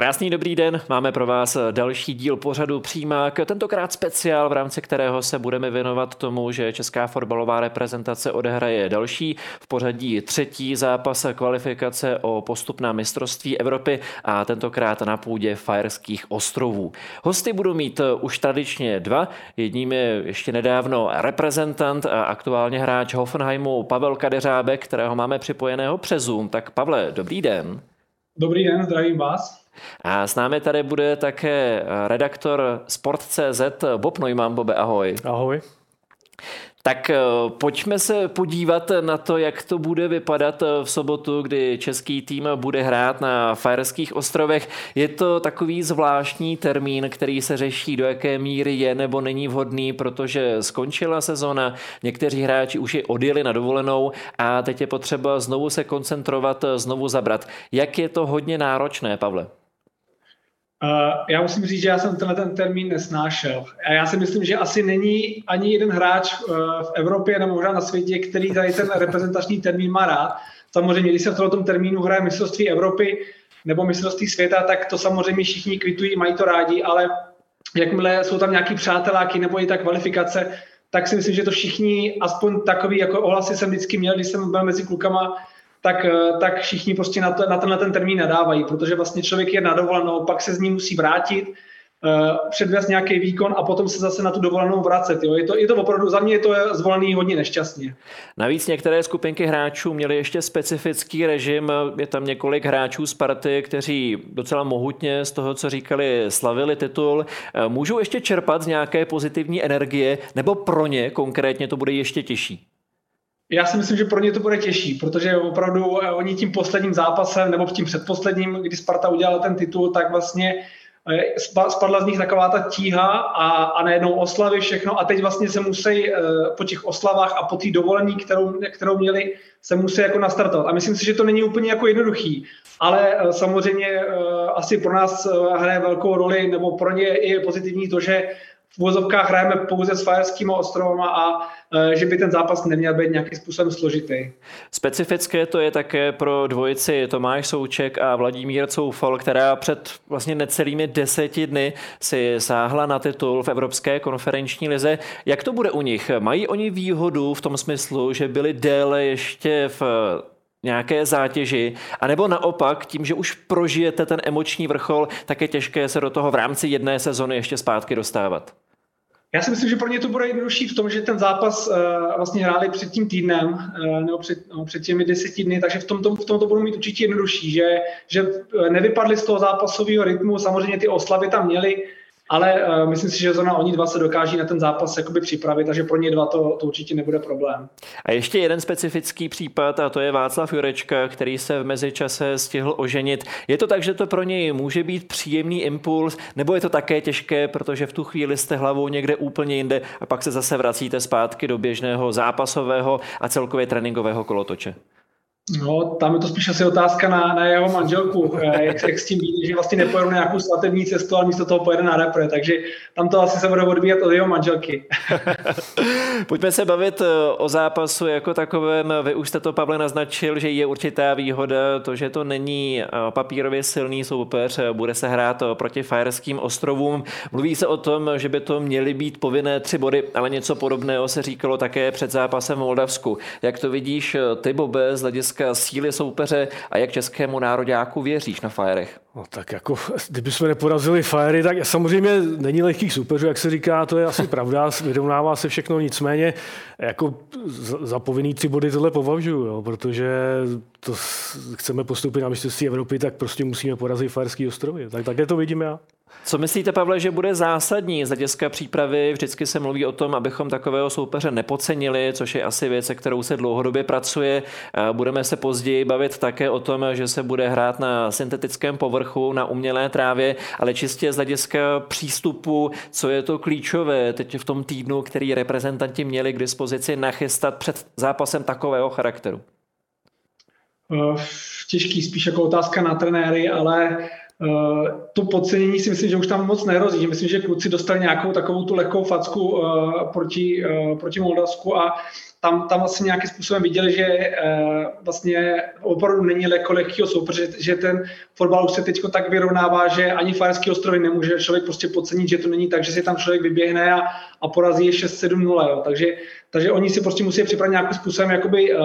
Krásný dobrý den, máme pro vás další díl pořadu Přímák, tentokrát speciál, v rámci kterého se budeme věnovat tomu, že česká fotbalová reprezentace odehraje další v pořadí třetí zápas kvalifikace o postup na mistrovství Evropy a tentokrát na půdě Fajerských ostrovů. Hosty budou mít už tradičně dva, jedním je ještě nedávno reprezentant a aktuálně hráč Hoffenheimu Pavel Kadeřábek, kterého máme připojeného přes Zoom. Tak Pavle, dobrý den. Dobrý den, zdravím vás. A s námi tady bude také redaktor Sport.cz Bob Neumann. Bobe, ahoj. Ahoj. Tak eh, pojďme se podívat na to, jak to bude vypadat eh, v sobotu, kdy český tým bude hrát na Fajerských ostrovech. Je to takový zvláštní termín, který se řeší, do jaké míry je nebo není vhodný, protože skončila sezona, někteří hráči už je odjeli na dovolenou a teď je potřeba znovu se koncentrovat, znovu zabrat. Jak je to hodně náročné, Pavle? Já musím říct, že já jsem tenhle ten termín nesnášel. A já si myslím, že asi není ani jeden hráč uh, v Evropě nebo možná na světě, který tady ten reprezentační termín má rád. Samozřejmě, když se v tom termínu hraje mistrovství Evropy nebo mistrovství světa, tak to samozřejmě všichni kvitují, mají to rádi, ale jakmile jsou tam nějaký přáteláky nebo i ta kvalifikace, tak si myslím, že to všichni, aspoň takový jako ohlasy jsem vždycky měl, když jsem byl mezi klukama, tak, eh, tak všichni prostě na, to, na tenhle ten termín nadávají, protože vlastně člověk je na dovolenou, pak se z ní musí vrátit, uh, předvést nějaký výkon a potom se zase na tu dovolenou vracet. Jo. Je, to, je to opravdu, za mě je to zvolený hodně nešťastně. Navíc některé skupinky hráčů měly ještě specifický režim. Je tam několik hráčů z party, kteří docela mohutně z toho, co říkali, slavili titul. Eh, můžou ještě čerpat z nějaké pozitivní energie, nebo pro ně konkrétně to bude ještě těžší? Já si myslím, že pro ně to bude těžší, protože opravdu eh, oni tím posledním zápasem nebo tím předposledním, kdy Sparta udělala ten titul, tak vlastně eh, spadla z nich taková ta tíha a, a najednou oslavy všechno a teď vlastně se musí eh, po těch oslavách a po té dovolení, kterou, kterou měli, se musí jako nastartovat. A myslím si, že to není úplně jako jednoduchý, ale samozřejmě asi pro nás hraje velkou roli, nebo pro ně je pozitivní to, že v vozovkách hrajeme pouze s Fajerskými ostrovama a e, že by ten zápas neměl být nějakým způsobem složitý. Specifické to je také pro dvojici Tomáš Souček a Vladimír Coufal, která před vlastně necelými deseti dny si sáhla na titul v Evropské konferenční lize. Jak to bude u nich? Mají oni výhodu v tom smyslu, že byli déle ještě v nějaké zátěži, anebo naopak tím, že už prožijete ten emoční vrchol, tak je těžké se do toho v rámci jedné sezony ještě zpátky dostávat. Já si myslím, že pro ně to bude jednodušší v tom, že ten zápas uh, vlastně hráli před tím týdnem uh, nebo před, no, před těmi deseti dny, takže v tom, v tom to budou mít určitě jednodušší, že, že nevypadli z toho zápasového rytmu, samozřejmě ty oslavy tam měli, ale uh, myslím si, že zrovna oni dva se dokáží na ten zápas jakoby připravit, takže pro ně dva to, to určitě nebude problém. A ještě jeden specifický případ, a to je Václav Jurečka, který se v mezičase stihl oženit. Je to tak, že to pro něj může být příjemný impuls, nebo je to také těžké, protože v tu chvíli jste hlavou někde úplně jinde a pak se zase vracíte zpátky do běžného zápasového a celkově tréninkového kolotoče? No, tam je to spíš asi otázka na, na jeho manželku, eh, jak, jak s tím ví, že vlastně nepojedu na nějakou svatební cestu, ale místo toho pojede na repre, takže tam to asi se bude odvíjet od jeho manželky. Pojďme se bavit eh, o zápasu jako takovém. Vy už jste to, Pavle, naznačil, že je určitá výhoda to, že to není eh, papírově silný soupeř, bude se hrát proti Fajerským ostrovům. Mluví se o tom, že by to měly být povinné tři body, ale něco podobného se říkalo také před zápasem v Moldavsku. Jak to vidíš ty, Bobe, z hlediska síly soupeře a jak českému nároďáku věříš na Firech? No tak jako, kdyby jsme neporazili Fiery, tak samozřejmě není lehkých soupeřů, jak se říká, to je asi pravda, vyrovnává se všechno, nicméně jako za povinný tři body tohle považuji, jo, protože to chceme postoupit na mistrovství Evropy, tak prostě musíme porazit Fajerský ostrovy. Tak také to vidím já. Co myslíte, Pavle, že bude zásadní z hlediska přípravy? Vždycky se mluví o tom, abychom takového soupeře nepocenili, což je asi věc, se kterou se dlouhodobě pracuje. Budeme se později bavit také o tom, že se bude hrát na syntetickém povrchu, na umělé trávě, ale čistě z hlediska přístupu, co je to klíčové teď v tom týdnu, který reprezentanti měli k dispozici nachystat před zápasem takového charakteru? Eh, těžký, spíš jako otázka na trenéry, ale to podcenění si myslím, že už tam moc nehrozí. Že myslím, že kluci dostali nějakou takovou tu lehkou facku uh, proti, uh, proti Moldavsku a tam, tam vlastně nějakým způsobem viděli, že uh, vlastně opravdu není lehko lehkýho soupeře, že, že ten fotbal už se teď tak vyrovnává, že ani Fajerský ostrovy nemůže člověk prostě podcenit, že to není tak, že si tam člověk vyběhne a, a porazí je 6-7-0. Takže, takže oni si prostě musí připravit nějakým způsobem jakoby, uh,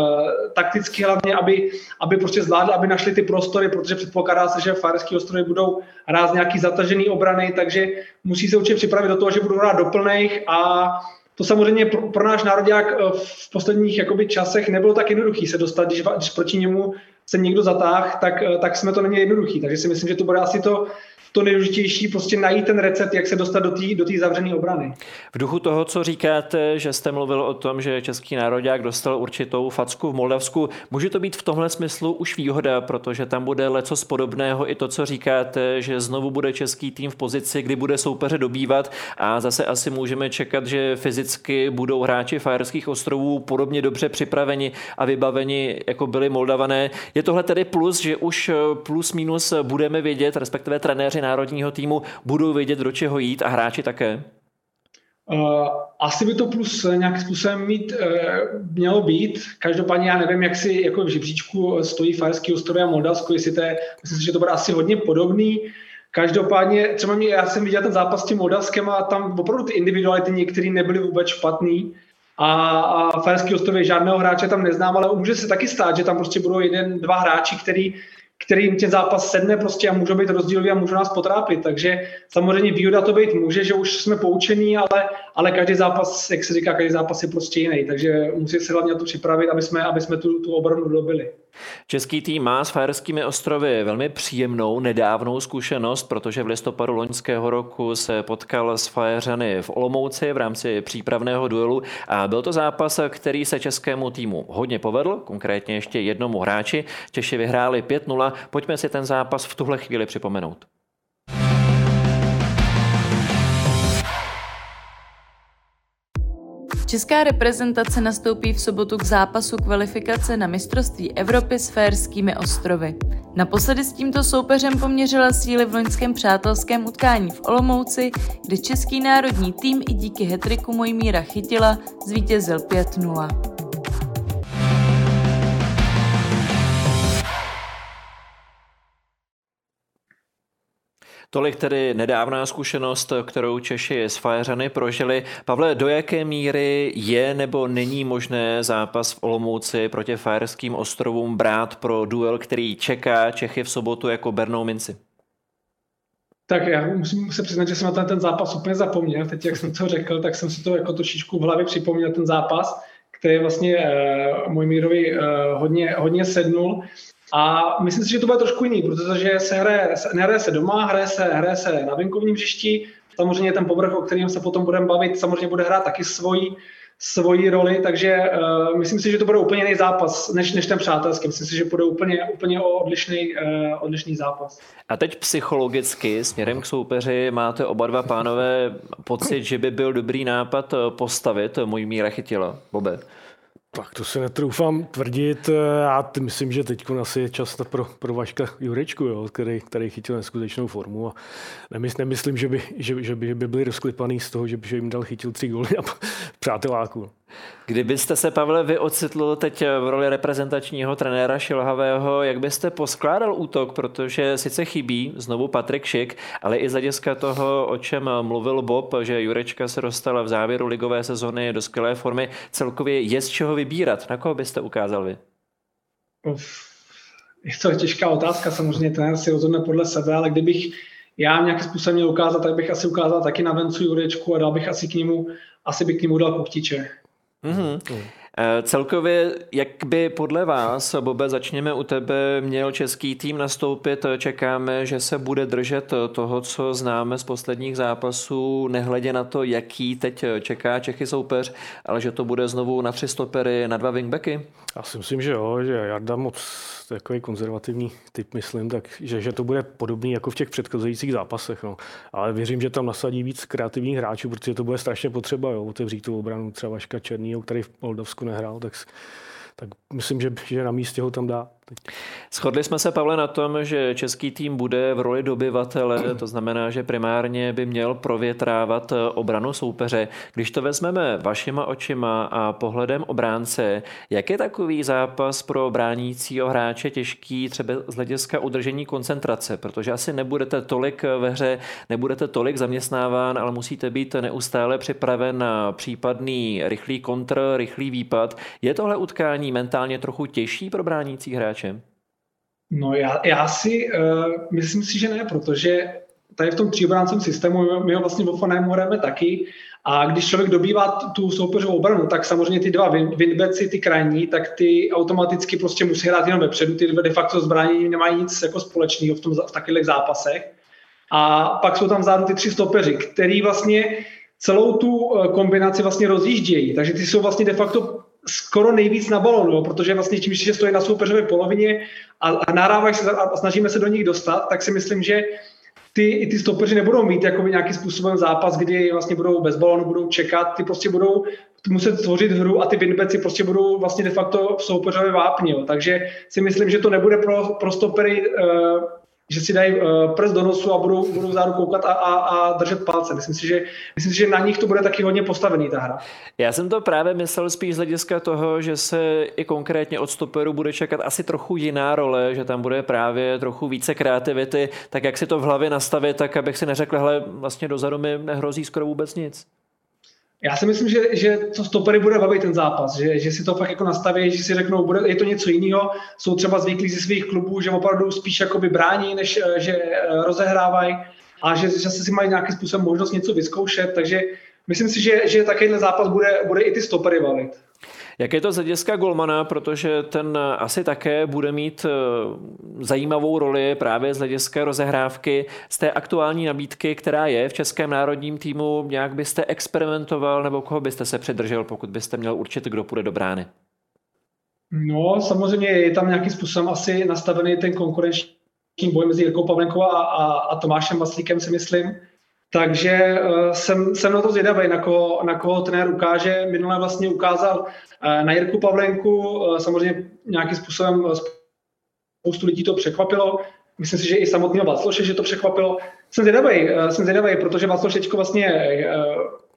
takticky hlavně, aby, aby prostě zvládli, aby našli ty prostory, protože předpokládá se, že Fajerský ostrovy budou hrát nějaký zatažený obrany, takže musí se určitě připravit do toho, že budou hrát doplnej a to samozřejmě pro, pro náš národák eh, v posledních jakoby, časech nebylo tak jednoduchý se dostat, když, když proti němu se někdo zatáh, tak, eh, tak jsme to neměli jednoduchý. Takže si myslím, že to bude asi to, to nejdůležitější, prostě najít ten recept, jak se dostat do té do zavřené obrany. V duchu toho, co říkáte, že jste mluvil o tom, že český národák dostal určitou facku v Moldavsku, může to být v tomhle smyslu už výhoda, protože tam bude leco podobného i to, co říkáte, že znovu bude český tým v pozici, kdy bude soupeře dobývat a zase asi můžeme čekat, že fyzicky budou hráči Fajerských ostrovů podobně dobře připraveni a vybaveni, jako byli Moldavané. Je tohle tedy plus, že už plus minus budeme vědět, respektive trenéři národního týmu budou vědět, do čeho jít a hráči také? Uh, asi by to plus nějakým způsobem mít, uh, mělo být. Každopádně já nevím, jak si jako v žebříčku stojí Fajerský ostrovy a Moldavsko, jestli to je, myslím si, že to bude asi hodně podobný. Každopádně, třeba mě, já jsem viděl ten zápas s tím Moldavskem a tam opravdu ty individuality některé nebyly vůbec špatný. A, a Fajerský ostrovy žádného hráče tam neznám, ale může se taky stát, že tam prostě budou jeden, dva hráči, který kterým ten zápas sedne prostě a může být rozdílový a může nás potrápit. Takže samozřejmě výhoda to být může, že už jsme poučení, ale, ale každý zápas, jak se říká, každý zápas je prostě jiný. Takže musí se hlavně na to připravit, aby jsme, aby jsme tu, tu obranu dobili. Český tým má s Fajerskými ostrovy velmi příjemnou nedávnou zkušenost, protože v listopadu loňského roku se potkal s Fajeřany v Olomouci v rámci přípravného duelu a byl to zápas, který se českému týmu hodně povedl, konkrétně ještě jednomu hráči. Češi vyhráli 5-0. Pojďme si ten zápas v tuhle chvíli připomenout. Česká reprezentace nastoupí v sobotu k zápasu kvalifikace na mistrovství Evropy s Férskými ostrovy. Naposledy s tímto soupeřem poměřila síly v loňském přátelském utkání v Olomouci, kde český národní tým i díky hetriku Mojmíra Chytila zvítězil 5-0. Tolik tedy nedávná zkušenost, kterou Češi s Fajeřany prožili. Pavle, do jaké míry je nebo není možné zápas v Olomouci proti Fajerským ostrovům brát pro duel, který čeká Čechy v sobotu jako bernou minci? Tak já musím se přiznat, že jsem na ten, ten zápas úplně zapomněl. Teď, jak jsem to řekl, tak jsem si to jako trošičku v hlavě připomněl, ten zápas, který vlastně uh, můj mírovi uh, hodně, hodně sednul. A myslím si, že to bude trošku jiný, protože se hraje, nehraje se doma, hraje se, hraje se na venkovním hřišti. Samozřejmě ten povrch, o kterém se potom budeme bavit, samozřejmě bude hrát taky svoji, svoji roli, takže uh, myslím si, že to bude úplně jiný zápas než, než ten přátelský. Myslím si, že bude úplně, úplně odlišný, uh, odlišný zápas. A teď psychologicky směrem k soupeři máte oba dva pánové pocit, že by byl dobrý nápad postavit můj míra chytila, Bobe? Tak to se netroufám tvrdit. Já myslím, že teď asi je čas pro, pro Vaška Jurečku, jo, který, který chytil neskutečnou formu. A nemysl, nemyslím, že by, že, že, by, že by byli rozklipaný z toho, že by jim dal chytil tři góly a přáteláku. Kdybyste se, Pavle, vy ocitl teď v roli reprezentačního trenéra Šilhavého, jak byste poskládal útok, protože sice chybí znovu Patrik Šik, ale i z hlediska toho, o čem mluvil Bob, že Jurečka se dostala v závěru ligové sezony do skvělé formy, celkově je z čeho vybírat. Na koho byste ukázal vy? Je to těžká otázka, samozřejmě trenér si rozhodne podle sebe, ale kdybych já nějakým způsobem měl ukázat, tak bych asi ukázal taky na Vencu Jurečku a dal bych asi k němu, asi bych k němu dal Kuchtiče. Mm-hmm. Celkově, jak by podle vás, Bobe, začněme u tebe, měl český tým nastoupit? Čekáme, že se bude držet toho, co známe z posledních zápasů, nehledě na to, jaký teď čeká Čechy soupeř, ale že to bude znovu na tři stopery, na dva wingbacky? Já si myslím, že jo, že Jarda moc takový konzervativní typ, myslím, tak, že, že to bude podobný jako v těch předcházejících zápasech. No. Ale věřím, že tam nasadí víc kreativních hráčů, protože to bude strašně potřeba, jo, otevřít tu obranu třeba Vaška Černýho, který v Moldavsku nehrál, tak, tak myslím, že, že na místě ho tam dá. Teď. Shodli jsme se, Pavle, na tom, že český tým bude v roli dobyvatele, to znamená, že primárně by měl provětrávat obranu soupeře. Když to vezmeme vašima očima a pohledem obránce, jak je takový zápas pro bránícího hráče těžký třeba z hlediska udržení koncentrace, protože asi nebudete tolik ve hře, nebudete tolik zaměstnáván, ale musíte být neustále připraven na případný rychlý kontr, rychlý výpad. Je tohle utkání mentálně trochu těžší pro bránící hráče? No já, já si uh, myslím si, že ne, protože tady v tom tříobráncovém systému my ho vlastně v Fonému hrajeme taky. A když člověk dobývá tu soupeřovou obranu, tak samozřejmě ty dva winbeci, ty krajní, tak ty automaticky prostě musí hrát jenom vepředu, ty de facto zbranění nemají nic jako společného v, tom, v takových zápasech. A pak jsou tam vzadu ty tři stopeři, který vlastně celou tu eh, kombinaci vlastně rozjíždějí, takže ty jsou vlastně de facto skoro nejvíc na balonu, protože vlastně tím, že stojí na soupeřové polovině a, a nahrávají se a snažíme se do nich dostat, tak si myslím, že ty, i ty stopeři nebudou mít jakoby nějaký způsobem zápas, kdy vlastně budou bez balonu, budou čekat, ty prostě budou muset tvořit hru a ty winbeci prostě budou vlastně de facto v soupeřové vápni. Jo. Takže si myslím, že to nebude pro, pro stopery uh, že si dají uh, prst do nosu a budou, budou záru koukat a, a, a držet palce. Myslím si, že, myslím si, že na nich to bude taky hodně postavený ta hra. Já jsem to právě myslel spíš z hlediska toho, že se i konkrétně od stoperu bude čekat asi trochu jiná role, že tam bude právě trochu více kreativity, tak jak si to v hlavě nastavit, tak abych si neřekl, hele, vlastně dozadu mi nehrozí skoro vůbec nic. Já si myslím, že, že to stopery bude bavit ten zápas, že, že si to fakt jako nastaví, že si řeknou, bude, je to něco jiného, jsou třeba zvyklí ze svých klubů, že opravdu spíš jakoby brání, než eh, že eh, rozehrávají a že, že si mají nějakým způsobem možnost něco vyzkoušet, takže myslím si, že, že takovýhle zápas bude, bude i ty stopery bavit. Jak je to z hlediska Golmana, protože ten asi také bude mít eh, zajímavou roli právě z hlediska rozehrávky z té aktuální nabídky, která je v českém národním týmu. Nějak byste experimentoval nebo koho byste se přidržel, pokud byste měl určit, kdo půjde do brány? No, samozřejmě je tam nějakým způsobem asi nastavený ten konkurenční boj mezi Jirkou Pavlenkou a, a, a Tomášem Vaslíkem, si myslím. Takže uh, jsem, jsem na to zvědavý, na koho, na koho trenér ukáže. Minule vlastně ukázal uh, na Jirku Pavlenku, uh, samozřejmě nějakým způsobem spoustu lidí to překvapilo. Myslím si, že i samotného Václoše, že to překvapilo. Jsem zvědavý, jsem zvědavý, protože Václoš teďko vlastně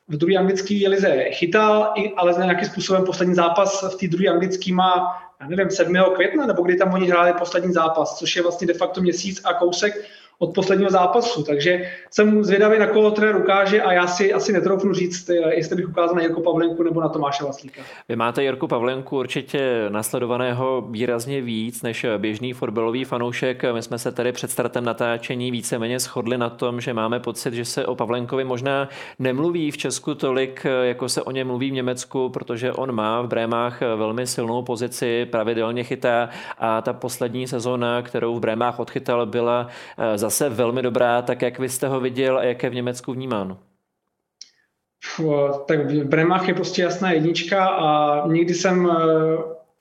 v druhé anglické lize chytal, ale nějakým způsobem poslední zápas v té druhé anglické má, já nevím, 7. května, nebo kdy tam oni hráli poslední zápas, což je vlastně de facto měsíc a kousek od posledního zápasu. Takže jsem zvědavý, na koho trenér ukáže a já si asi netroufnu říct, eh, jestli bych ukázal na Jirku Pavlenku nebo na Tomáše Vaslíka. Vy máte Jirku Pavlenku určitě nasledovaného výrazně víc než běžný fotbalový fanoušek. My jsme se tady před startem natáčení víceméně shodli na tom, že máme pocit, že se o Pavlenkovi možná nemluví v Česku tolik, jako se o něm mluví v Německu, protože on má v Brémách velmi silnou pozici, pravidelně chytá a ta poslední sezóna, kterou v Brémách odchytal, byla za eh, zase velmi dobrá, tak jak vy jste ho viděl a jak je v Německu vnímáno? Tak v Bremách je prostě jasná jednička a nikdy jsem eh,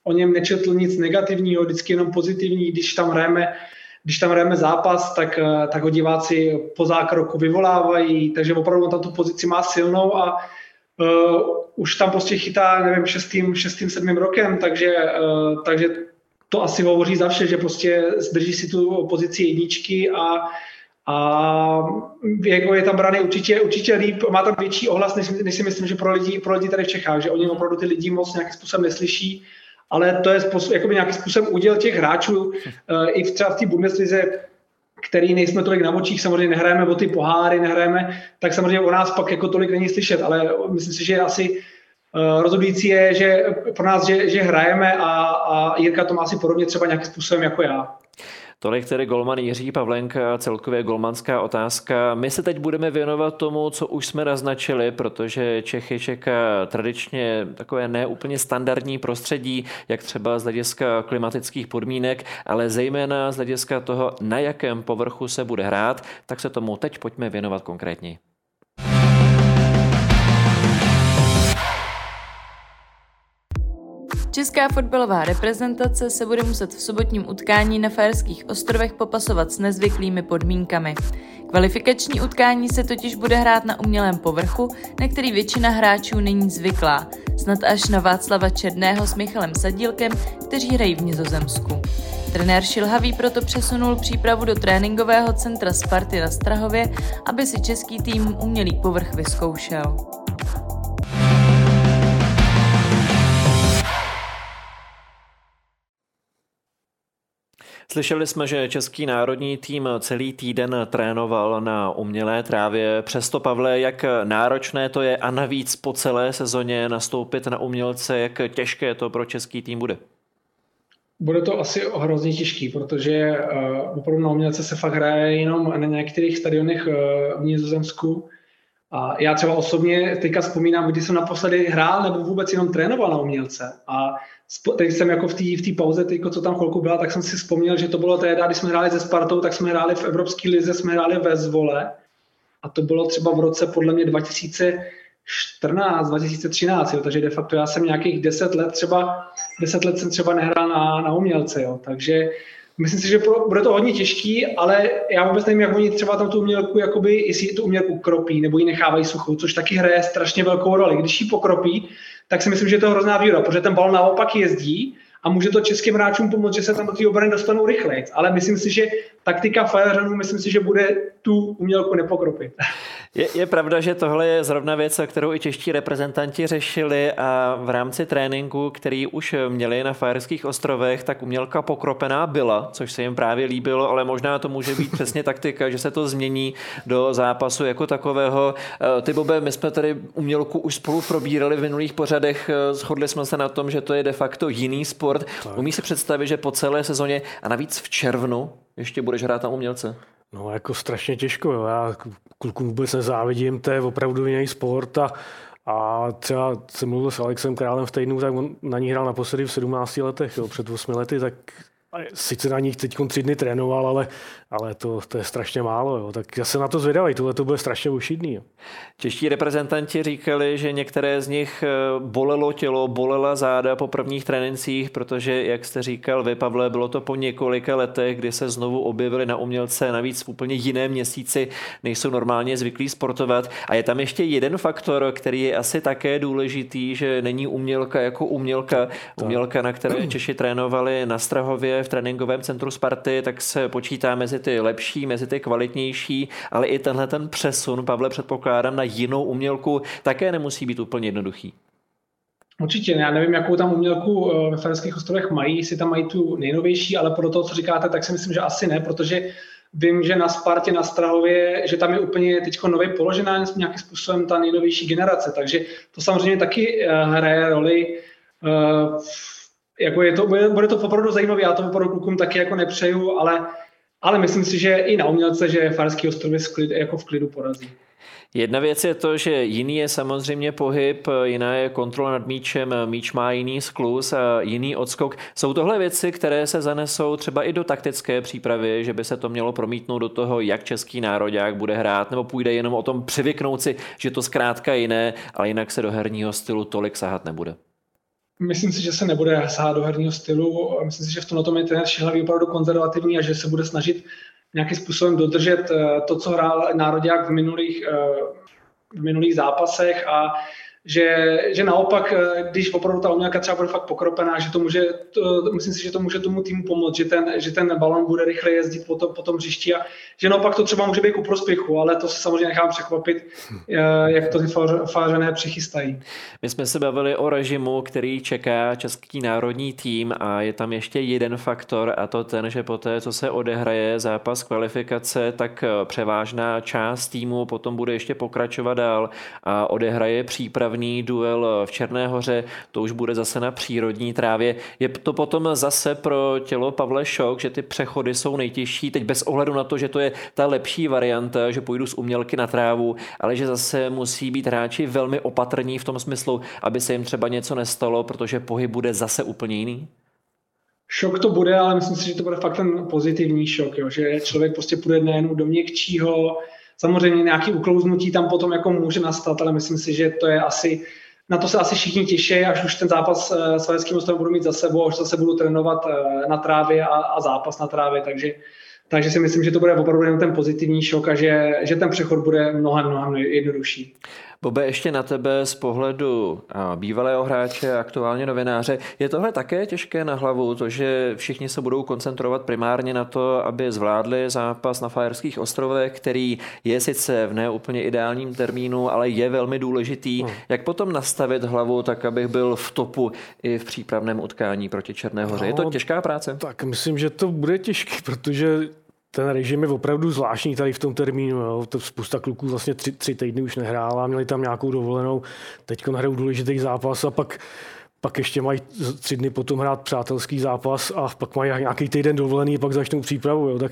o něm nečetl nic negativního, vždycky jenom pozitivní, když tam hrajeme když tam hrajeme zápas, tak, eh, tak ho diváci po zákroku vyvolávají, takže opravdu tam tu pozici má silnou a uh, už tam prostě chytá, nevím, šestým, šestým sedmým rokem, takže, uh, takže to asi hovoří za vše, že prostě zdrží si tu pozici jedničky a, a jako je tam brany určitě, určitě líp, má tam větší ohlas, než, než si myslím, že pro lidi, pro lidi tady v Čechách, že oni opravdu ty lidi moc nějakým způsobem neslyší, ale to je způsob, jakoby nějakým způsobem uděl těch hráčů uh, i v třeba v té Bundeslize, který nejsme tolik na očích, samozřejmě nehrajeme o ty poháry, nehrajeme, tak samozřejmě o nás pak jako tolik není slyšet, ale myslím si, že asi Eh, rozhodující je, že pro nás, že, že hrajeme a, a Jirka to má asi podobně třeba nějakým způsobem jako já. Tolik tedy golman Jiří Pavlenka, celkově golmanská otázka. My se teď budeme věnovat tomu, co už jsme naznačili, protože Čechy čeká tradičně takové neúplně standardní prostředí, jak třeba z hlediska klimatických podmínek, ale zejména z hlediska toho, na jakém povrchu se bude hrát, tak se tomu teď pojďme věnovat konkrétně. Česká fotbalová reprezentace se bude muset v sobotním utkání na Fajerských ostrovech popasovat s nezvyklými podmínkami. Kvalifikační utkání se totiž bude hrát na umělém povrchu, na který většina hráčů není zvyklá, snad až na Václava Černého s Michalem Sadílkem, kteří hrají v Nizozemsku. Trenér Šilhavý proto přesunul přípravu do tréninkového centra Sparty na Strahově, aby si český tým umělý povrch vyzkoušel. Slyšeli jsme, že český národní tým celý týden trénoval na umělé trávě. Přesto, Pavle, jak náročné to je a navíc po celé sezóně nastoupit na umělce, jak těžké to pro český tým bude? Bude to asi hrozně těžký, protože uh, opravdu na umělce se fakt hraje jenom na některých stadionech uh, v Nizozemsku. A já třeba osobně teďka vzpomínám, kdy jsem naposledy hrál nebo vůbec jenom trénoval na umělce. A teď jsem jako v té v pauze, teďko, co tam chvilku byla, tak jsem si vzpomněl, že to bylo tehdy, když jsme hráli se Spartou, tak jsme hráli v Evropské lize, jsme hráli ve Zvole. A to bylo třeba v roce podle mě 2014, 2013, jo, takže de facto já jsem nějakých 10 let třeba, 10 let jsem třeba nehrál na, na umělce, jo, takže Myslím si, že bude to hodně těžký, ale já vůbec nevím, jak oni třeba tam tu umělku, jakoby, jestli tu umělku kropí nebo ji nechávají suchou, což taky hraje strašně velkou roli. Když ji pokropí, tak si myslím, že je to hrozná výhoda, protože ten balon naopak jezdí a může to českým hráčům pomoct, že se tam do té obrany dostanou rychleji. Ale myslím si, že taktika Fajařanů, myslím si, že bude tu umělku nepokropit. Je, je pravda, že tohle je zrovna věc, kterou i čeští reprezentanti řešili a v rámci tréninku, který už měli na Fajerských ostrovech, tak umělka pokropená byla, což se jim právě líbilo, ale možná to může být přesně taktika, že se to změní do zápasu jako takového. Eh, ty Bobe, my jsme tady umělku už spolu probírali v minulých pořadech, eh, shodli jsme se na tom, že to je de facto jiný sport. Umí si představit, že po celé sezóně a navíc v červnu ještě budeš hrát na umělce? No jako strašně těžko, jo. já klukům vůbec nezávidím, to je opravdu jiný sport a, a třeba jsem mluvil s Alexem Králem v týdnu, tak on na ní hrál naposledy v 17 letech, jo, před 8 lety, tak sice na nich teď tři dny trénoval, ale, ale to, to je strašně málo. Jo. Tak já se na to zvědavý, tohle to bude strašně ušidný. Jo. Čeští reprezentanti říkali, že některé z nich eh, bolelo tělo, bolela záda po prvních trénincích, protože, jak jste říkal vy, Pavle, bylo to po několika letech, kdy se znovu objevili na umělce, navíc v úplně jiné měsíci, nejsou normálně zvyklí sportovat. A je tam ještě jeden faktor, který je asi také důležitý, že není umělka jako umělka. Umělka, na které Češi trénovali na Strahově v tréninkovém centru Sparty, tak se počítá mezi ty lepší, mezi ty kvalitnější, ale i tenhle ten přesun, Pavle, předpokládám, na jinou umělku také nemusí být úplně jednoduchý. Určitě, já nevím, jakou tam umělku eh, ve Ferských ostrovech mají, jestli tam mají tu nejnovější, ale pro to, co říkáte, tak si myslím, že asi ne, protože vím, že na Spartě, na Strahově, že tam je úplně teď nově položená nějakým způsobem ta nejnovější generace, takže to samozřejmě taky eh, hraje roli eh, jako je to, bude, bude to opravdu zajímavé, já to opravdu klukům taky jako nepřeju, ale, ale myslím si, že i na umělce, že Farský ostrov je sklid, jako v klidu porazí. Jedna věc je to, že jiný je samozřejmě pohyb, jiná je kontrola nad míčem, míč má jiný sklus a jiný odskok. Jsou tohle věci, které se zanesou třeba i do taktické přípravy, že by se to mělo promítnout do toho, jak český národák bude hrát, nebo půjde jenom o tom přivyknout si, že to zkrátka jiné, ale jinak se do herního stylu tolik sahat nebude. Myslím si, že se nebude sahat do herního stylu. Myslím si, že v tomhle tom je ten Šihlavý opravdu konzervativní a že se bude snažit nějakým způsobem dodržet eh, to, co hrál národák v minulých, eh, v minulých zápasech a že, že naopak, eh, když opravdu ta umělka třeba bude fakt pokropená, že to může, to, myslím si, že to může tomu týmu pomoct, že ten, že ten balon bude rychle jezdit po, to, po tom hřišti a že naopak to třeba může být ku prospěchu, ale to se samozřejmě nechám překvapit, eh, jak to ty fážené přichystají. My jsme se bavili o režimu, který čeká český národní tým a je tam ještě jeden faktor a to ten, že poté, co se odehraje zápas kvalifikace, tak eh, převážná část týmu potom bude ještě pokračovat dál a odehraje přípravný první duel v Černé hoře, to už bude zase na přírodní trávě. Je to potom zase pro tělo Pavle šok, že ty přechody jsou nejtěžší, teď bez ohledu na to, že to je ta lepší varianta, že půjdu z umělky na trávu, ale že zase musí být hráči velmi opatrní v tom smyslu, aby se jim třeba něco nestalo, protože pohyb bude zase úplně jiný? Šok to bude, ale myslím si, že to bude fakt ten pozitivní šok, jo? že člověk prostě půjde nejen do měkčího, Samozřejmě nějaký uklouznutí tam potom jako může nastat, ale myslím si, že to je asi, na to se asi všichni těší, až už ten zápas eh, s Vajenským ostrovem budu mít za sebou, až zase budu trénovat eh, na trávě a, a zápas na trávě, takže takže si myslím, že to bude opravdu jen ten pozitivní šok a že, že ten přechod bude mnohem, mnohem jednodušší. Bobe, ještě na tebe z pohledu bývalého hráče, aktuálně novináře. Je tohle také těžké na hlavu, to, že všichni se budou koncentrovat primárně na to, aby zvládli zápas na Fajerských ostrovech, který je sice v neúplně ideálním termínu, ale je velmi důležitý. Hmm. Jak potom nastavit hlavu tak, abych byl v topu i v přípravném utkání proti Černé hoře? No, je to no, těžká práce? Tak myslím, že to bude těžké, protože ten režim je opravdu zvláštní tady v tom termínu. Jo. To spousta kluků vlastně tři, tři týdny už nehrála, měli tam nějakou dovolenou, teď hrajou důležitý zápas a pak pak ještě mají tři dny potom hrát přátelský zápas a pak mají nějaký týden dovolený a pak začnou přípravu. Jo. Tak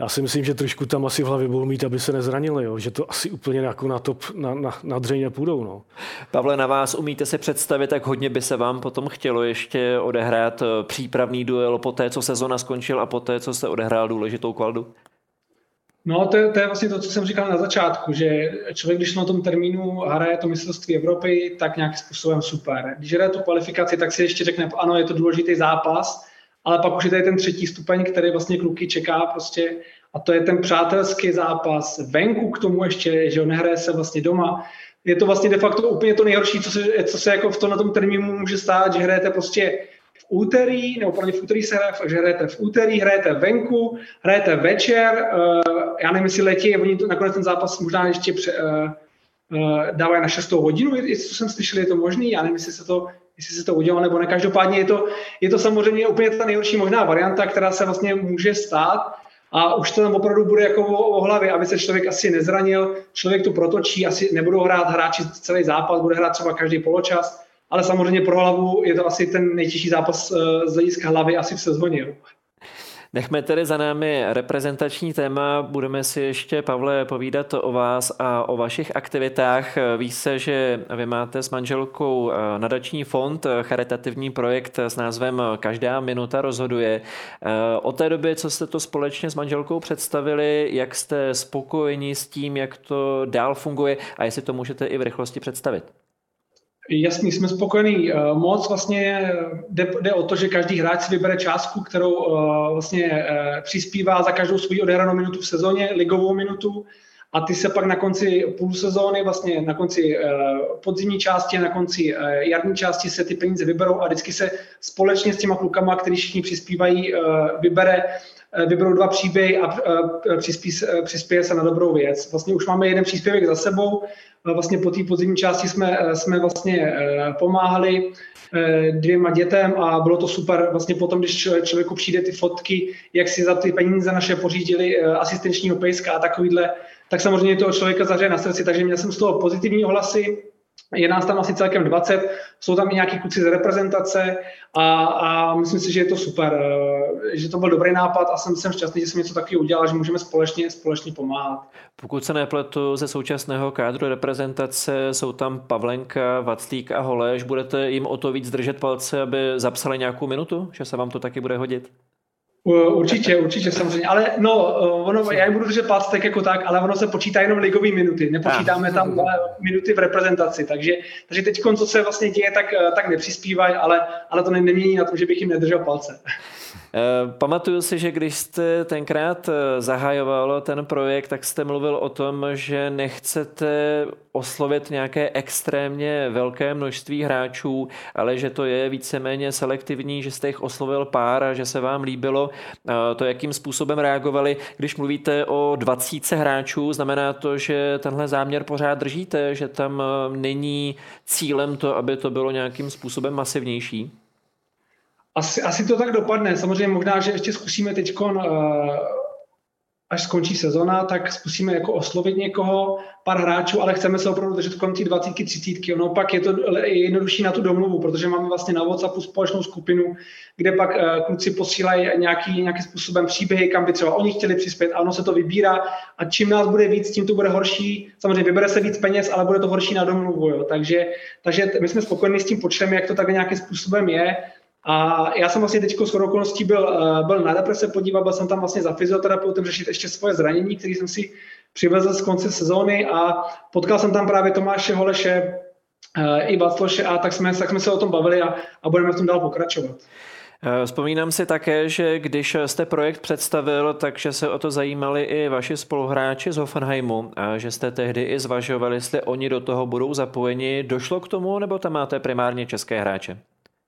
já si myslím, že trošku tam asi v hlavě budou mít, aby se nezranili, jo? že to asi úplně jako na top, na, na, na dřeň půjdou. No. Pavle, na vás umíte si představit, jak hodně by se vám potom chtělo ještě odehrát eh, přípravný duel po té, co sezona skončil a po té, co se odehrál důležitou kvaldu? No, to je, to je vlastně to, co jsem říkal na začátku, že člověk, když na tom termínu hraje to mistrovství Evropy, tak nějakým způsobem super. Když hraje tu kvalifikaci, tak si ještě řekne, ano, je to důležitý zápas, ale pak už je tady ten třetí stupeň, který vlastně kluky čeká prostě a to je ten přátelský zápas venku k tomu ještě, že on nehraje se vlastně doma. Je to vlastně de facto úplně to nejhorší, co se, co se jako v tom, na tom termínu může stát, že hrajete prostě v úterý, nebo v úterý se hraje, že hrajete v úterý, hrajete venku, hrajete večer, uh, já nevím, jestli letí, oni to, nakonec ten zápas možná ještě pře, uh, uh, dávají na 6 hodinu, jestli jsem slyšel, je to možný, já nevím, jestli se to, jestli se to udělalo nebo ne. Každopádně je to, je to samozřejmě úplně ta nejhorší možná varianta, která se vlastně může stát. A už to tam opravdu bude jako o, o hlavě, aby se člověk asi nezranil, člověk to protočí, asi nebudou hrát hráči celý zápas, bude hrát třeba každý poločas, ale samozřejmě pro hlavu je to asi ten nejtěžší zápas eh, z hlediska hlavy asi v sezóně. Nechme tedy za námi reprezentační téma. Budeme si ještě, Pavle, povídat o vás a o vašich aktivitách. Ví se, že vy máte s manželkou eh, nadační fond, eh, charitativní projekt s názvem Každá minuta rozhoduje. Eh, od té doby, co jste to společně s manželkou představili, jak jste spokojeni s tím, jak to dál funguje a jestli to můžete i v rychlosti představit? Jasný, jsme spokojení. Eh, moc vlastně jde, jde o to, že každý hráč si vybere částku, kterou eh, vlastně eh, přispívá za každou svou odehranou minutu v sezóně, ligovou minutu, a ty se pak na konci půl sezóny, vlastně na konci podzimní části, na konci jarní části se ty peníze vyberou a vždycky se společně s těma klukama, kteří všichni přispívají, vybere vyberou dva příběhy a přispěje se na dobrou věc. Vlastně už máme jeden příspěvek za sebou, vlastně po té podzimní části jsme, jsme vlastně eh, pomáhali eh, dvěma dětem a bylo to super. Vlastně potom, když člověku přijde ty fotky, jak si za ty peníze naše pořídili eh, asistenčního pejska a takovýhle, tak samozřejmě toho člověka zahřeje na srdci, takže měl jsem z toho pozitivní ohlasy, je nás tam asi celkem 20, jsou tam i nějaký kluci z reprezentace a, a myslím si, že je to super, eh, že to byl dobrý nápad a jsem, jsem šťastný, že jsem něco takového udělal, že můžeme společně, společně pomáhat. Pokud se nepletu ze současného kádru reprezentace, jsou tam Pavlenka, Vaclík a Holeš, budete jim o to víc držet palce, aby zapsali nějakou minutu, že se vám to taky bude hodit? Určitě, určitě samozřejmě, ale no, ono, já jim budu držet tak jako tak, ale ono se počítá jenom ligové minuty, nepočítáme tam minuty v reprezentaci, takže, takže teď, co se vlastně děje, tak, tak nepřispívají, ale, ale to nemění na tom, že bych jim nedržel palce. Eh, pamatuju si, že když jste tenkrát eh, zahajoval ten projekt, tak jste mluvil o tom, že nechcete oslovit nějaké extrémně velké množství hráčů, ale že to je víceméně selektivní, že jste jich oslovil pár a že se vám líbilo. eh, to, jakým způsobem reagovali. Když mluvíte o 20 hráčů, znamená to, že tenhle záměr pořád držíte, že tam není cílem to, aby to bylo nějakým způsobem masivnější? Asi, asi to tak dopadne. Samozřejmě možná, že ještě zkusíme teď, uh, až skončí sezona, tak zkusíme jako oslovit někoho, pár hráčů, ale chceme se opravdu držet kolem té 20, 30. No pak je to jednodušší na tu domluvu, protože máme vlastně na WhatsAppu společnou skupinu, kde pak uh, kluci posílají nějaký, nějakým způsobem příběhy, kam by třeba oni chtěli přispět a ono se to vybírá a čím nás bude víc, tím to bude horší. Samozřejmě vybere se víc peněz, ale bude to horší na domluvu. Jo. Takže, takže my jsme spokojeni s tím počtem, jak to tak nějakým způsobem je. A já jsem vlastně teď s okolností byl, eh, byl na deprese podívat, byl jsem tam vlastně za fyzioterapeutem řešit ještě svoje zranění, které jsem si přivezl z konce sezóny a potkal jsem tam právě Tomáše Holeše, eh, i Vacloše a tak jsme, tak jsme se o tom bavili a, a budeme v tom dál pokračovat. Eh, vzpomínám si také, že když jste projekt představil, takže se o to zajímali i vaši spoluhráči z Hoffenheimu a že jste tehdy i zvažovali, jestli oni do toho budou zapojeni. Došlo k tomu, nebo tam máte primárně české hráče?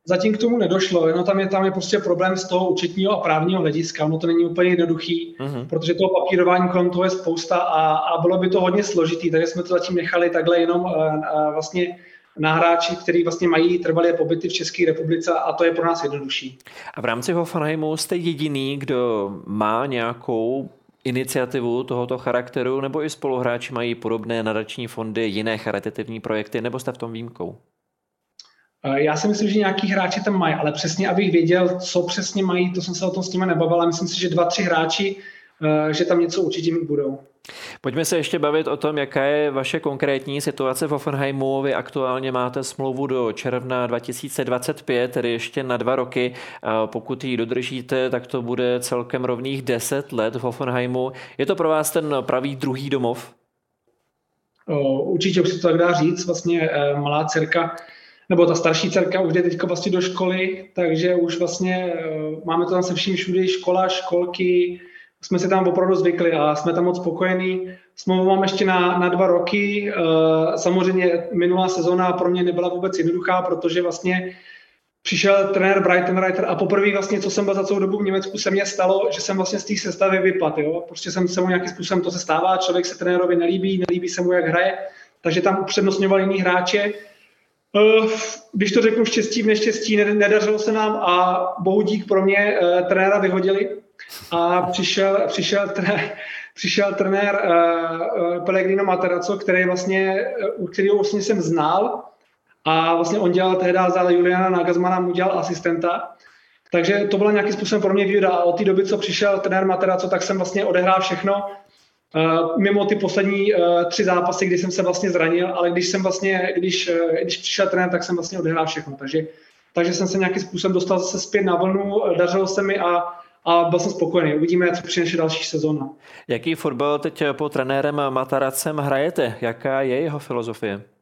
Zatím k tomu nedošlo, no tam je, tam je prostě problém z toho účetního a právního hlediska. Ono to není úplně jednoduchý, uh-huh. protože toho papírování kolem toho je spousta a, a bylo by to hodně složitý, takže jsme to zatím nechali takhle jenom a, a vlastně na hráči, kteří vlastně mají trvalé pobyty v České republice a to je pro nás jednodušší. A v rámci Hoffenheimu jste jediný, kdo má nějakou iniciativu tohoto charakteru, nebo i spoluhráči mají podobné nadační fondy, jiné charitativní projekty, nebo jste v tom výjimkou? Já si myslím, že nějaký hráči tam mají, ale přesně, abych věděl, co přesně mají, to jsem se o tom s nimi nebavil, ale myslím si, že dva, tři hráči, eh, že tam něco určitě mít budou. Pojďme se ještě bavit o tom, jaká je vaše konkrétní situace v Offenheimu. Vy aktuálně máte smlouvu do června 2025, tedy ještě na dva roky. Pokud ji dodržíte, tak to bude celkem rovných 10 let v Offenheimu. Je to pro vás ten pravý druhý domov? Určitě už se to tak dá říct. Vlastně eh, malá dcerka nebo ta starší dcerka už jde teďka vlastně do školy, takže už vlastně eh, máme to tam se vším všude, škola, školky, jsme si tam opravdu zvykli a jsme tam moc spokojení. Smlouvu mám ještě na, na dva roky. Eh, samozřejmě minulá sezóna pro mě nebyla vůbec jednoduchá, protože vlastně přišel trenér Brighton Reiter a poprvé vlastně, co jsem byl za celou dobu v Německu, se mně stalo, že jsem vlastně z té sestavy vypadl. Jo? Prostě jsem se mu nějakým způsobem, to se stává, člověk se trenérovi nelíbí, nelíbí se mu, jak hraje, takže tam upřednostňoval jiný hráče když to řeknu štěstí v neštěstí, nedařilo se nám a bohu dík pro mě eh, trenéra vyhodili a přišel, přišel, trenér, přišel trenér uh, Pellegrino Materazzo, který vlastně, u kterého vlastně jsem znal a vlastně on dělal tehdy za Juliana Nagazmana, mu dělal asistenta. Takže to byla nějakým způsobem pro mě výhoda. A od té doby, co přišel trenér Materazzo, tak jsem vlastně odehrál všechno mimo ty poslední uh, tři zápasy, kdy jsem se vlastně zranil, ale když jsem vlastně, když, uh, když přišel trenér, tak jsem vlastně odehrál všechno. Takže, takže jsem se nějakým způsobem dostal zase zpět na vlnu, dařilo se mi a, a byl jsem spokojený. Uvidíme, co přinese další sezóna. Jaký fotbal teď po trenérem Mataracem hrajete? Jaká je jeho filozofie?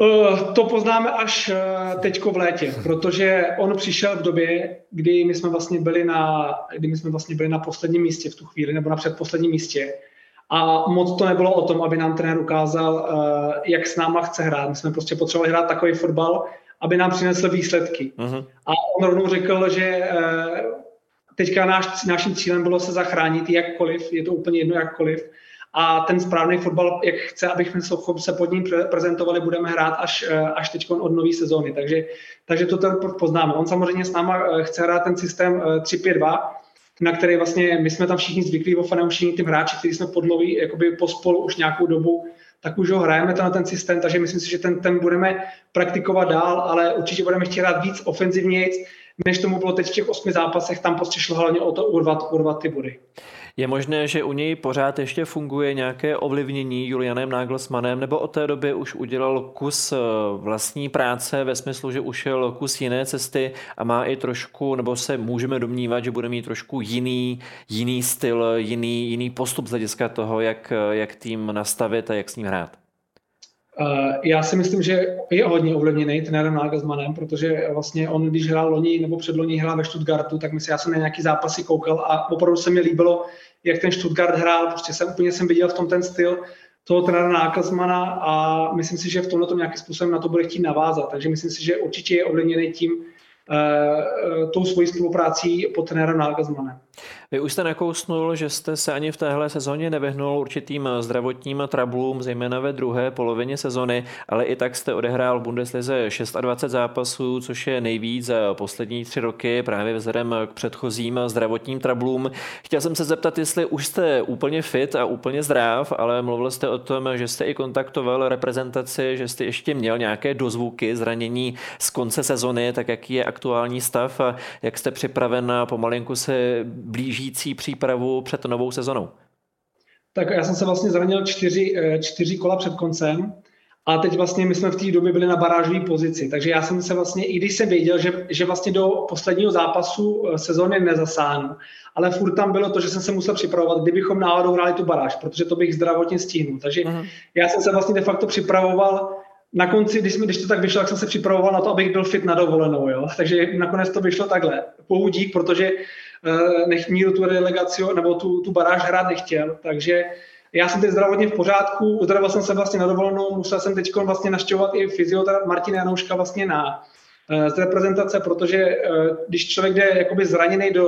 Uh, to poznáme až uh, teďko v létě, protože on přišel v době, kdy my jsme vlastně byli na, kdy my jsme vlastně byli na posledním místě v tu chvíli, nebo na předposledním místě. A moc to nebylo o tom, aby nám trenér ukázal, uh, jak s náma chce hrát. My jsme prostě potřebovali hrát takový fotbal, aby nám přinesl výsledky. Uh-huh. A on rovnou řekl, že teďka náš, naším cílem bylo se zachránit jakkoliv, je to úplně jedno jakkoliv, a ten správný fotbal, jak chce, abychom se pod ním prezentovali, budeme hrát až, eh, až teď od nové sezóny. Takže, takže to poznáme. On samozřejmě s náma eh, chce hrát ten systém 3-5-2, eh, na který vlastně my jsme tam všichni zvyklí, o všichni ty hráči, kteří jsme podloví jakoby pospolu už nějakou dobu, tak už ho hrajeme na ten systém, takže myslím si, že ten, ten budeme praktikovat dál, ale určitě budeme chtít hrát víc ofenzivnějc, než tomu bylo teď v těch osmi zápasech, tam prostě šlo hlavně o to urvat, urvat ty body. Je možné, že u něj pořád ještě funguje nějaké ovlivnění Julianem Nagelsmannem, nebo od té doby už udělal kus eh, vlastní práce ve smyslu, že ušel kus jiné cesty a má i trošku, nebo se můžeme domnívat, že bude mít trošku jiný, jiný styl, jiný, jiný postup z hlediska toho, jak, jak tým nastavit a jak s ním hrát? Eh, já si myslím, že je hodně ovlivněný trenérem Nagelsmannem, protože vlastně on, když hrál loni nebo předloni hrál ve Stuttgartu, tak myslím, já jsem na nějaký zápasy koukal a opravdu se mi líbilo, jak ten Stuttgart hrál. Prostě jsem úplně jsem viděl v tom ten styl toho trenéra Nagelsmana a myslím si, že v tomhle tom nějakým způsobem na to bude chtít navázat. Takže myslím si, že určitě je ovlivněný tím, uh, tou svojí spoluprácí pod trenérem Nagelsmanem. Vy už jste nakousnul, že jste se ani v téhle sezóně nevyhnul určitým zdravotním trablům, zejména ve druhé polovině sezony, ale i tak jste odehrál v Bundeslize 26 zápasů, což je nejvíc za poslední tři roky právě vzhledem k předchozím zdravotním trablům. Chtěl jsem se zeptat, jestli už jste úplně fit a úplně zdrav, ale mluvil jste o tom, že jste i kontaktoval reprezentaci, že jste ještě měl nějaké dozvuky zranění z konce sezony, tak jaký je aktuální stav a jak jste připraven pomalinku se blížící přípravu před novou sezonou? Tak já jsem se vlastně zranil čtyři, eh, čtyři kola před koncem a teď vlastně my jsme v té době byli na barážové pozici, takže já jsem se vlastně, i když jsem věděl, že, že vlastně do posledního zápasu eh, sezóny nezasáhnu, ale furt tam bylo to, že jsem se musel připravovat, kdybychom náhodou hráli tu baráž, protože to bych zdravotně stihnul. Takže uh-huh. já jsem se vlastně de facto připravoval na konci, když, jsme, když to tak vyšlo, tak jsem se připravoval na to, abych byl fit na dovolenou, jo. Takže nakonec to vyšlo takhle. Poudík, protože nech, nikdo tu delegaci nebo tu, tu baráž hrát nechtěl, takže já jsem teď zdravotně v pořádku, uzdravil jsem se vlastně na dovolenou, musel jsem teď vlastně naštěvovat i fyzioterapeut Martina Janouška vlastně na uh, z reprezentace, protože uh, když člověk jde jakoby zraněný do,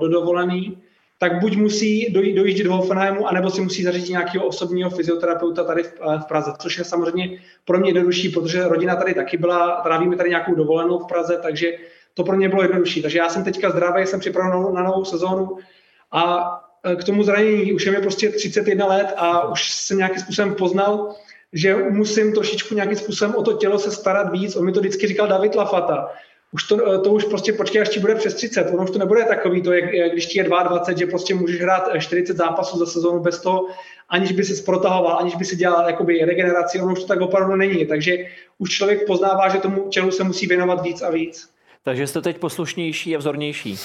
do dovolený, tak buď musí dojít, dojíždět do Hoffenheimu, anebo si musí zařídit nějakého osobního fyzioterapeuta tady v, v Praze, což je samozřejmě pro mě jednodušší, protože rodina tady taky byla, trávíme tady nějakou dovolenou v Praze, takže to pro mě bylo jednodušší. Takže já jsem teďka zdravý, jsem připraven na novou sezónu a e, k tomu zranění už je mi prostě 31 let a už jsem nějakým způsobem poznal, že musím trošičku nějakým způsobem o to tělo se starat víc. On mi to vždycky říkal David Lafata, už to, to už prostě počkej, až ti bude přes 30. Ono už to nebude takový, to je, když ti je 22, že prostě můžeš hrát 40 zápasů za sezónu bez toho, aniž by se protahoval, aniž by si dělal jakoby regeneraci, ono už to tak opravdu není. Takže už člověk poznává, že tomu tělu se musí věnovat víc a víc. Takže jste teď poslušnější a vzornější.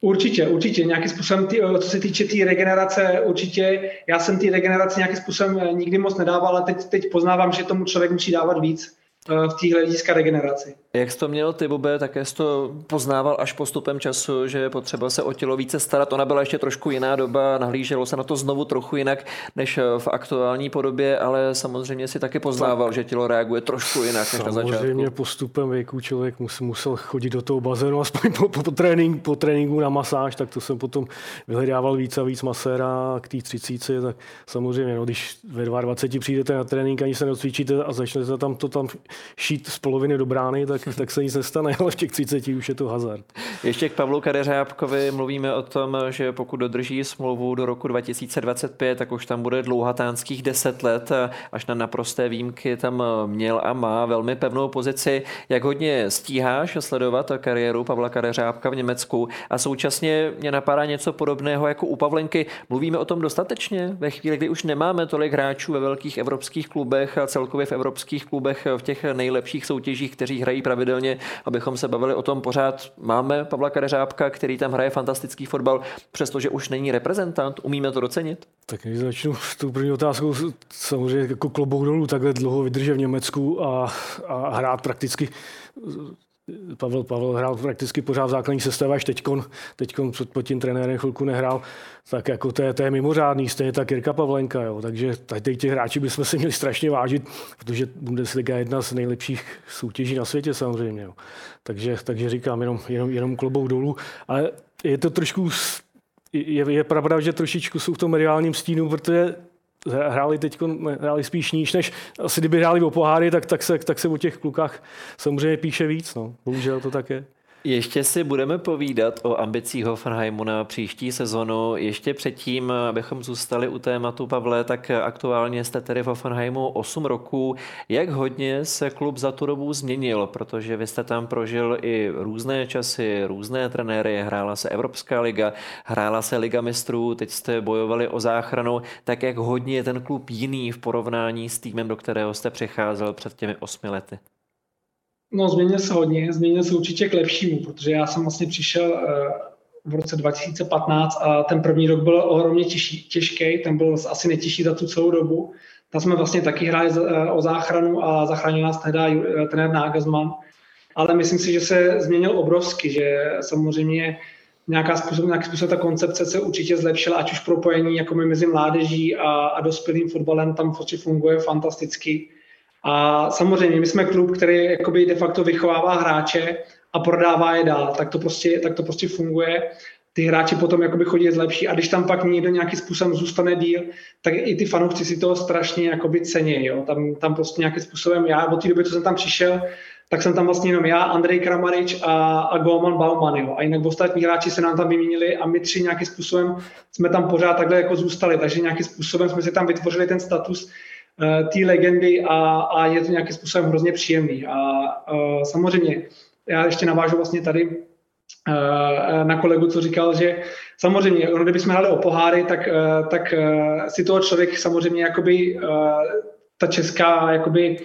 Určitě, určitě. Nějakým způsobem, tý, co se týče té tý regenerace, určitě já jsem ty regeneraci nějakým způsobem nikdy moc nedával, ale teď, teď poznávám, že tomu člověk musí dávat víc eh, v té hlediska regeneraci. Jak jsi to měl ty, Bobe, také jsi to poznával až postupem času, že je potřeba se o tělo více starat. Ona byla ještě trošku jiná doba, nahlíželo se na to znovu trochu jinak než v aktuální podobě, ale samozřejmě si taky poznával, tak. že tělo reaguje trošku jinak než na začátku. Samozřejmě postupem věku člověk musel chodit do toho bazénu aspoň po, po, po, tréninku, po tréninku na masáž, tak to jsem potom vyhledával víc a víc maséra k té třicíci, tak samozřejmě, no, když ve 22 přijdete na trénink, ani se neocvičíte a začnete tam to tam šít z poloviny do brány, tak tak se nic nestane, ale v těch 30 už je to hazard. Ještě k Pavlu Kadeřábkovi mluvíme o tom, že pokud dodrží smlouvu do roku 2025, tak už tam bude dlouhatánských 10 let, až na naprosté výjimky tam měl a má velmi pevnou pozici. Jak hodně stíháš sledovat kariéru Pavla Kadeřábka v Německu a současně mě napadá něco podobného jako u Pavlenky. Mluvíme o tom dostatečně ve chvíli, kdy už nemáme tolik hráčů ve velkých evropských klubech a celkově v evropských klubech v těch nejlepších soutěžích, kteří hrají pravidelně, abychom se bavili o tom pořád. Máme Pavla Kadeřábka, který tam hraje fantastický fotbal, přestože už není reprezentant. Umíme to docenit? Tak když začnu s tou první otázkou, samozřejmě jako klobouk dolů takhle dlouho vydrže v Německu a, a hrát prakticky Pavel, Pavel hrál prakticky pořád v základní sestavě, až teďkon, teďkon před pod tím trenérem chvilku nehrál, tak jako to je, to je mimořádný, stejně tak Jirka Pavlenka, jo. takže tady těch hráči bychom se měli strašně vážit, protože Bundesliga je jedna z nejlepších soutěží na světě samozřejmě, jo. Takže, takže říkám jenom, jenom, jenom klobou dolů, ale je to trošku, je, je pravda, že trošičku jsou v tom mediálním stínu, protože hráli teď hráli spíš níž, než asi kdyby hráli o poháry, tak, tak, se, tak se o těch klukách samozřejmě píše víc. No. Bohužel to tak je. Ještě si budeme povídat o ambicích Hoffenheimu na příští sezonu. Ještě předtím, abychom zůstali u tématu, Pavle, tak aktuálně jste tedy v Hoffenheimu 8 roků. Jak hodně se klub za tu dobu změnil? Protože vy jste tam prožil i různé časy, různé trenéry, hrála se Evropská liga, hrála se Liga mistrů, teď jste bojovali o záchranu. Tak jak hodně je ten klub jiný v porovnání s týmem, do kterého jste přicházel před těmi osmi lety? No, změnil se hodně, změnil se určitě k lepšímu, protože já jsem vlastně přišel eh, v roce 2015 a ten první rok byl ohromně těžký, těžký ten byl asi nejtěžší za tu celou dobu. Tam jsme vlastně taky hráli eh, o záchranu a zachránil nás tehdy eh, trenér Nagelsmann. Ale myslím si, že se změnil obrovsky, že samozřejmě nějaká způsob, nějaký způsob ta koncepce se určitě zlepšila, ať už propojení jako mezi mládeží a, a dospělým fotbalem tam prostě funguje fantasticky. A samozřejmě my jsme klub, který jakoby de facto vychovává hráče a prodává je dál. Tak to prostě, tak to prostě funguje. Ty hráči potom jakoby chodí zlepší a když tam pak někdo nějakým způsobem zůstane díl, tak i ty fanoušci si toho strašně jakoby cení. Jo. Tam, tam prostě nějakým způsobem, já od té doby, co jsem tam přišel, tak jsem tam vlastně jenom já, Andrej Kramarič a, a Golman Bauman. Jo. A jinak ostatní hráči se nám tam vyměnili a my tři nějakým způsobem jsme tam pořád takhle jako zůstali. Takže nějakým způsobem jsme si tam vytvořili ten status, té legendy a, a je to nějakým způsobem hrozně příjemný. A, a samozřejmě, já ještě navážu vlastně tady eh, na kolegu, co říkal, že samozřejmě, ono, kdybychom hráli o poháry, tak, eh, tak si toho člověk samozřejmě jakoby ta česká jakoby Eh,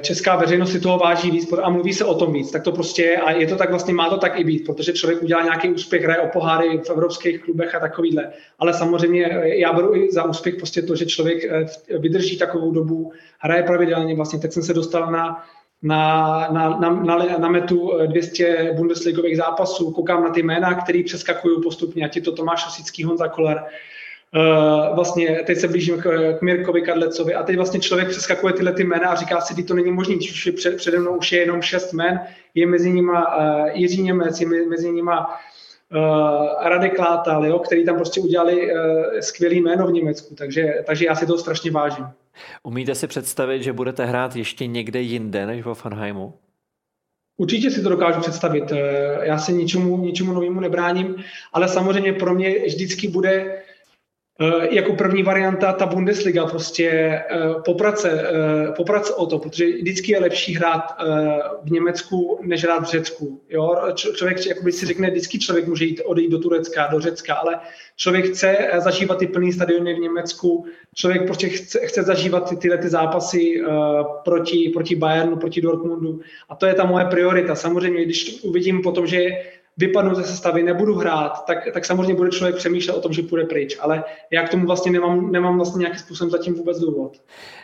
česká veřejnost si toho váží víc a mluví se o tom víc, tak to prostě je a je to tak vlastně, má to tak i být, protože člověk udělá nějaký úspěch, hraje o poháry v evropských klubech a takovýhle. Ale samozřejmě eh, já beru i za úspěch prostě to, že člověk eh, vydrží takovou dobu, hraje pravidelně, vlastně teď jsem se dostal na na, na, na, na, na metu 200 Bundesligových zápasů, koukám na ty jména, který přeskakují postupně, ať je to Tomáš Osický, Honza Koller, Uh, vlastně teď se blížím k, k Mirkovi Kadlecovi a teď vlastně člověk přeskakuje tyhle ty jména a říká si, že to není už je před, přede mnou už je jenom šest jmen, je mezi nima uh, Jiří Němec, je mezi nima uh, Radek Látal, jo, který tam prostě udělali uh, skvělý jméno v Německu, takže, takže já si toho strašně vážím. Umíte si představit, že budete hrát ještě někde jinde než vo Fanheimu? Určitě si to dokážu představit. Já se ničemu, ničemu novému nebráním, ale samozřejmě pro mě vždycky bude jako první varianta ta Bundesliga, prostě eh, poprat se, eh, poprat se o to, protože vždycky je lepší hrát v Německu, než hrát v Řecku. Jo? Člověk jakoby si řekne, vždycky člověk může jít odejít do Turecka, do Řecka, ale člověk chce zažívat ty plný stadiony v Německu, člověk prostě chce, chce zažívat ty, tyhle ty zápasy proti, proti Bayernu, proti Dortmundu a to je ta moje priorita. Samozřejmě, když uvidím potom, že vypadnu ze sestavy, nebudu hrát, tak, tak samozřejmě bude člověk přemýšlet o tom, že půjde pryč. Ale já k tomu vlastně nemám, nemám vlastně nějaký způsob zatím vůbec důvod.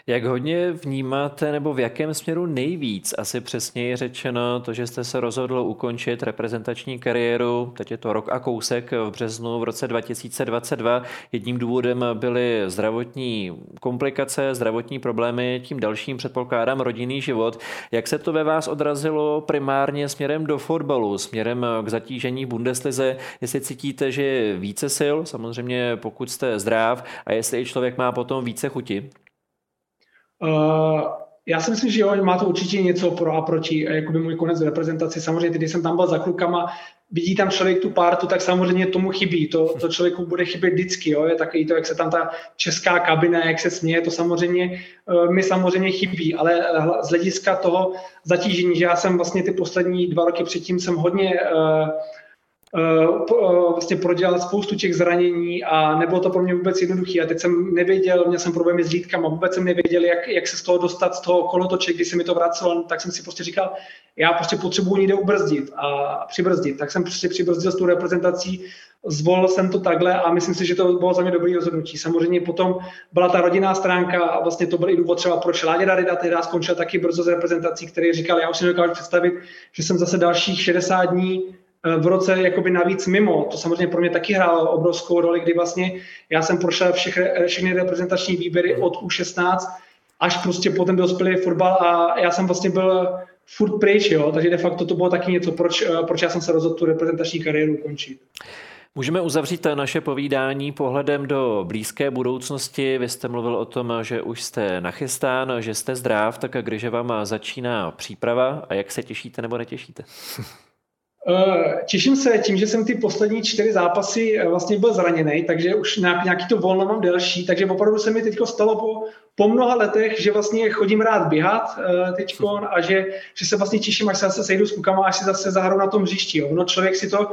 Jak hodně vnímáte, nebo v jakém směru nejvíc, asi přesněji řečeno, to, že jste se rozhodl ukončit reprezentační kariéru, teď je to rok a kousek v březnu v roce 2022. Jedním důvodem byly zdravotní komplikace, zdravotní problémy, tím dalším předpokládám rodinný život. Jak se to ve vás odrazilo primárně směrem do fotbalu, směrem k zatížení Bundeslize, jestli cítíte, že je více sil, samozřejmě pokud jste zdrav a jestli člověk má potom více chuti? Uh, já si myslím, že jo, má to určitě něco pro a proti, jakoby můj konec v reprezentaci. Samozřejmě, když jsem tam byl za klukama, vidí tam člověk tu partu, tak samozřejmě tomu chybí. To, to člověku bude chybět vždycky. Jo? Je takový to, jak se tam ta česká kabina, jak se směje, to samozřejmě uh, mi samozřejmě chybí. Ale uh, z hlediska toho zatížení, že já jsem vlastně ty poslední dva roky předtím jsem hodně uh, Eh, eh, vlastně prodělal spoustu těch zranění a nebylo to pro mě vůbec jednoduché. A teď jsem nevěděl, měl jsem problémy s lítkama, vůbec jsem nevěděl, jak, jak se z toho dostat, z toho kolotoče, když se mi to vracelo, tak jsem si prostě říkal, já prostě potřebuji někde ubrzdit a přibrzdit. Tak jsem prostě přibrzdil s tou reprezentací, zvolil jsem to takhle a myslím si, že to bylo za mě dobrý rozhodnutí. Samozřejmě potom byla ta rodinná stránka a vlastně to byl i důvod třeba, proč Láďa Darida tehdy skončil taky brzo z reprezentací, který říkal, já už si nedokážu představit, že jsem zase dalších 60 dní Eh, v roce jakoby navíc mimo. To samozřejmě pro mě taky hrálo obrovskou roli, kdy vlastně já jsem prošel všech, všechny reprezentační výběry od U16 až prostě po ten dospělý fotbal a já jsem vlastně byl furt pryč, jo? takže de facto to bylo taky něco, proč, eh, proč já jsem se rozhodl tu reprezentační kariéru ukončit. Můžeme uzavřít naše povídání pohledem do blízké budoucnosti. Vy jste mluvil o tom, že už jste nachystán, že jste zdrav, tak když vám začíná příprava a jak se těšíte nebo netěšíte? Eh, těším se tím, že jsem ty poslední čtyři zápasy eh, vlastně byl zraněný, takže už nějaký to volno mám delší, takže opravdu se mi teď stalo po, po mnoha letech, že vlastně chodím rád běhat uh, teďkon a že, že se vlastně těším, až se zase sejdu s klukama, až se zase zahrou na tom hřišti. Jo. No člověk si to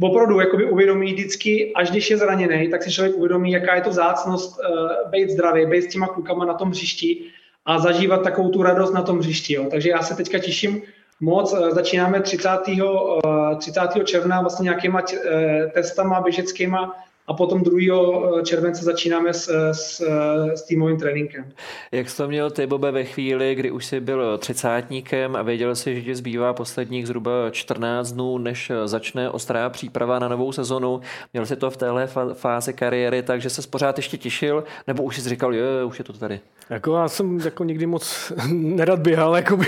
opravdu jakoby uvědomí vždycky, až když je zraněný, tak si člověk uvědomí, jaká je to zácnost uh, být zdravý, být s těma klukama na tom hřišti a zažívat takovou tu radost na tom hřišti. Jo. Takže já se teďka těším, moc. Eh, začínáme 30. 30. Eh, června vlastně nějakýma eh, testama běžeckýma a potom 2. července začínáme s, s, s týmovým tréninkem. Jak jsi to měl ty, Bobe, ve chvíli, kdy už jsi byl třicátníkem a věděl jsi, že ti zbývá posledních zhruba 14 dnů, než začne ostrá příprava na novou sezonu. Měl jsi to v téhle fázi kariéry, takže se pořád ještě těšil, nebo už jsi říkal, jo, už je to tady? Jako já jsem jako nikdy moc nerad běhal jakoby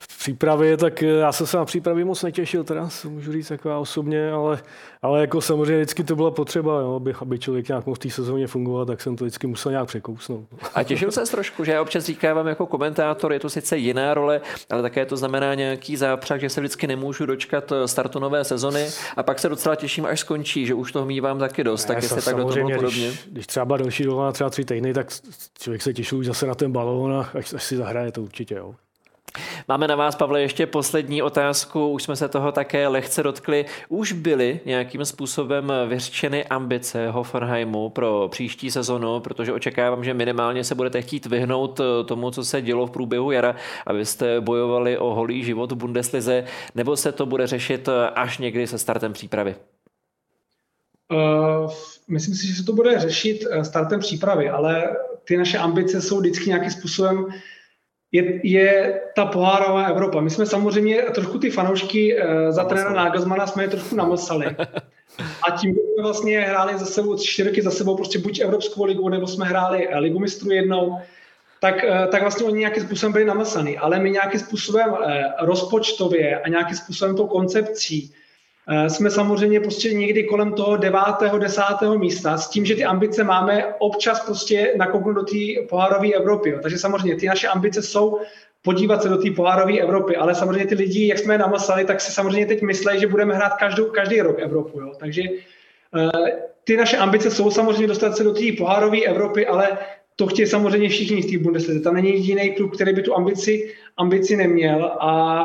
v přípravě, tak já jsem se na přípravě moc netěšil, teda můžu říct jako já osobně, ale, ale jako samozřejmě vždycky to byla potřeba, jo, aby, aby člověk nějak mohl v té sezóně fungovat, tak jsem to vždycky musel nějak překousnout. A těšil se trošku, že já občas říkávám jako komentátor, je to sice jiná role, ale také to znamená nějaký zápřah, že se vždycky nemůžu dočkat startu nové sezony a pak se docela těším, až skončí, že už to mývám taky dost, tak jestli tak do toho podobně. Když, když třeba byla další doba, třeba tři týdny, tak člověk se těšil už zase na ten balón a až, až si zahraje to určitě. Jo. Máme na vás, Pavle, ještě poslední otázku. Už jsme se toho také lehce dotkli. Už byly nějakým způsobem vyřčeny ambice Hoffenheimu pro příští sezonu, protože očekávám, že minimálně se budete chtít vyhnout tomu, co se dělo v průběhu jara, abyste bojovali o holý život v Bundeslize, nebo se to bude řešit až někdy se startem přípravy? Uh, myslím si, že se to bude řešit eh, startem přípravy, ale ty naše ambice jsou vždycky nějakým způsobem je, je ta pohárová Evropa. My jsme samozřejmě trošku ty fanoušky uh, za trenéra Nagelsmana jsme je trošku namlsali. A tím jsme vlastně hráli za sebou čtyři roky za sebou prostě buď Evropskou ligu, nebo jsme hráli Ligu mistrů jednou, tak, uh, tak vlastně oni nějakým způsobem byli namlsaný. Ale my nějakým způsobem uh, rozpočtově a nějakým způsobem tou koncepcí Eh, jsme samozřejmě prostě někdy kolem toho devátého, desátého místa s tím, že ty ambice máme občas prostě nakouknout do té pohárové Evropy. Jo. Takže samozřejmě ty naše ambice jsou podívat se do té pohárové Evropy, ale samozřejmě ty lidi, jak jsme je namasali, tak si samozřejmě teď myslí, že budeme hrát každou, každý rok Evropu. Jo. Takže uh, ty naše ambice jsou samozřejmě dostat se do té pohárové Evropy, ale to chtějí samozřejmě všichni v té Bundeslize. Tam není jediný klub, který by tu ambici, ambici neměl a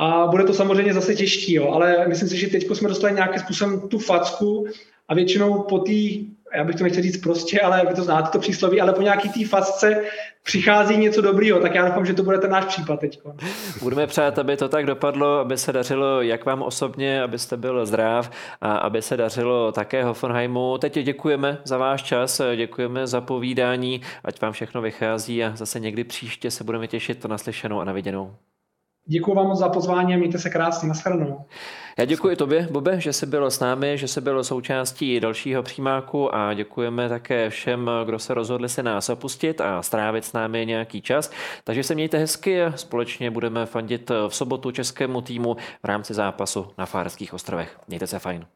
a bude to samozřejmě zase těžký, jo, ale myslím si, že teď jsme dostali nějakým způsobem tu facku a většinou po té, já bych to nechtěl říct prostě, ale vy to znáte to přísloví, ale po nějaký té facce přichází něco dobrýho, tak já doufám, že to bude ten náš případ teď. Budeme přát, aby to tak dopadlo, aby se dařilo jak vám osobně, abyste byl zdrav a aby se dařilo také Hoffenheimu. Teď děkujeme za váš čas, děkujeme za povídání, ať vám všechno vychází a zase někdy příště se budeme těšit na slyšenou a na viděnou. Děkuji vám za pozvání a mějte se krásně. Naschledanou. Já děkuji tobě, Bobe, že jsi byl s námi, že jsi byl součástí dalšího přímáku a děkujeme také všem, kdo se rozhodli se nás opustit a strávit s námi nějaký čas. Takže se mějte hezky a společně budeme fandit v sobotu českému týmu v rámci zápasu na Fárských ostrovech. Mějte se fajn.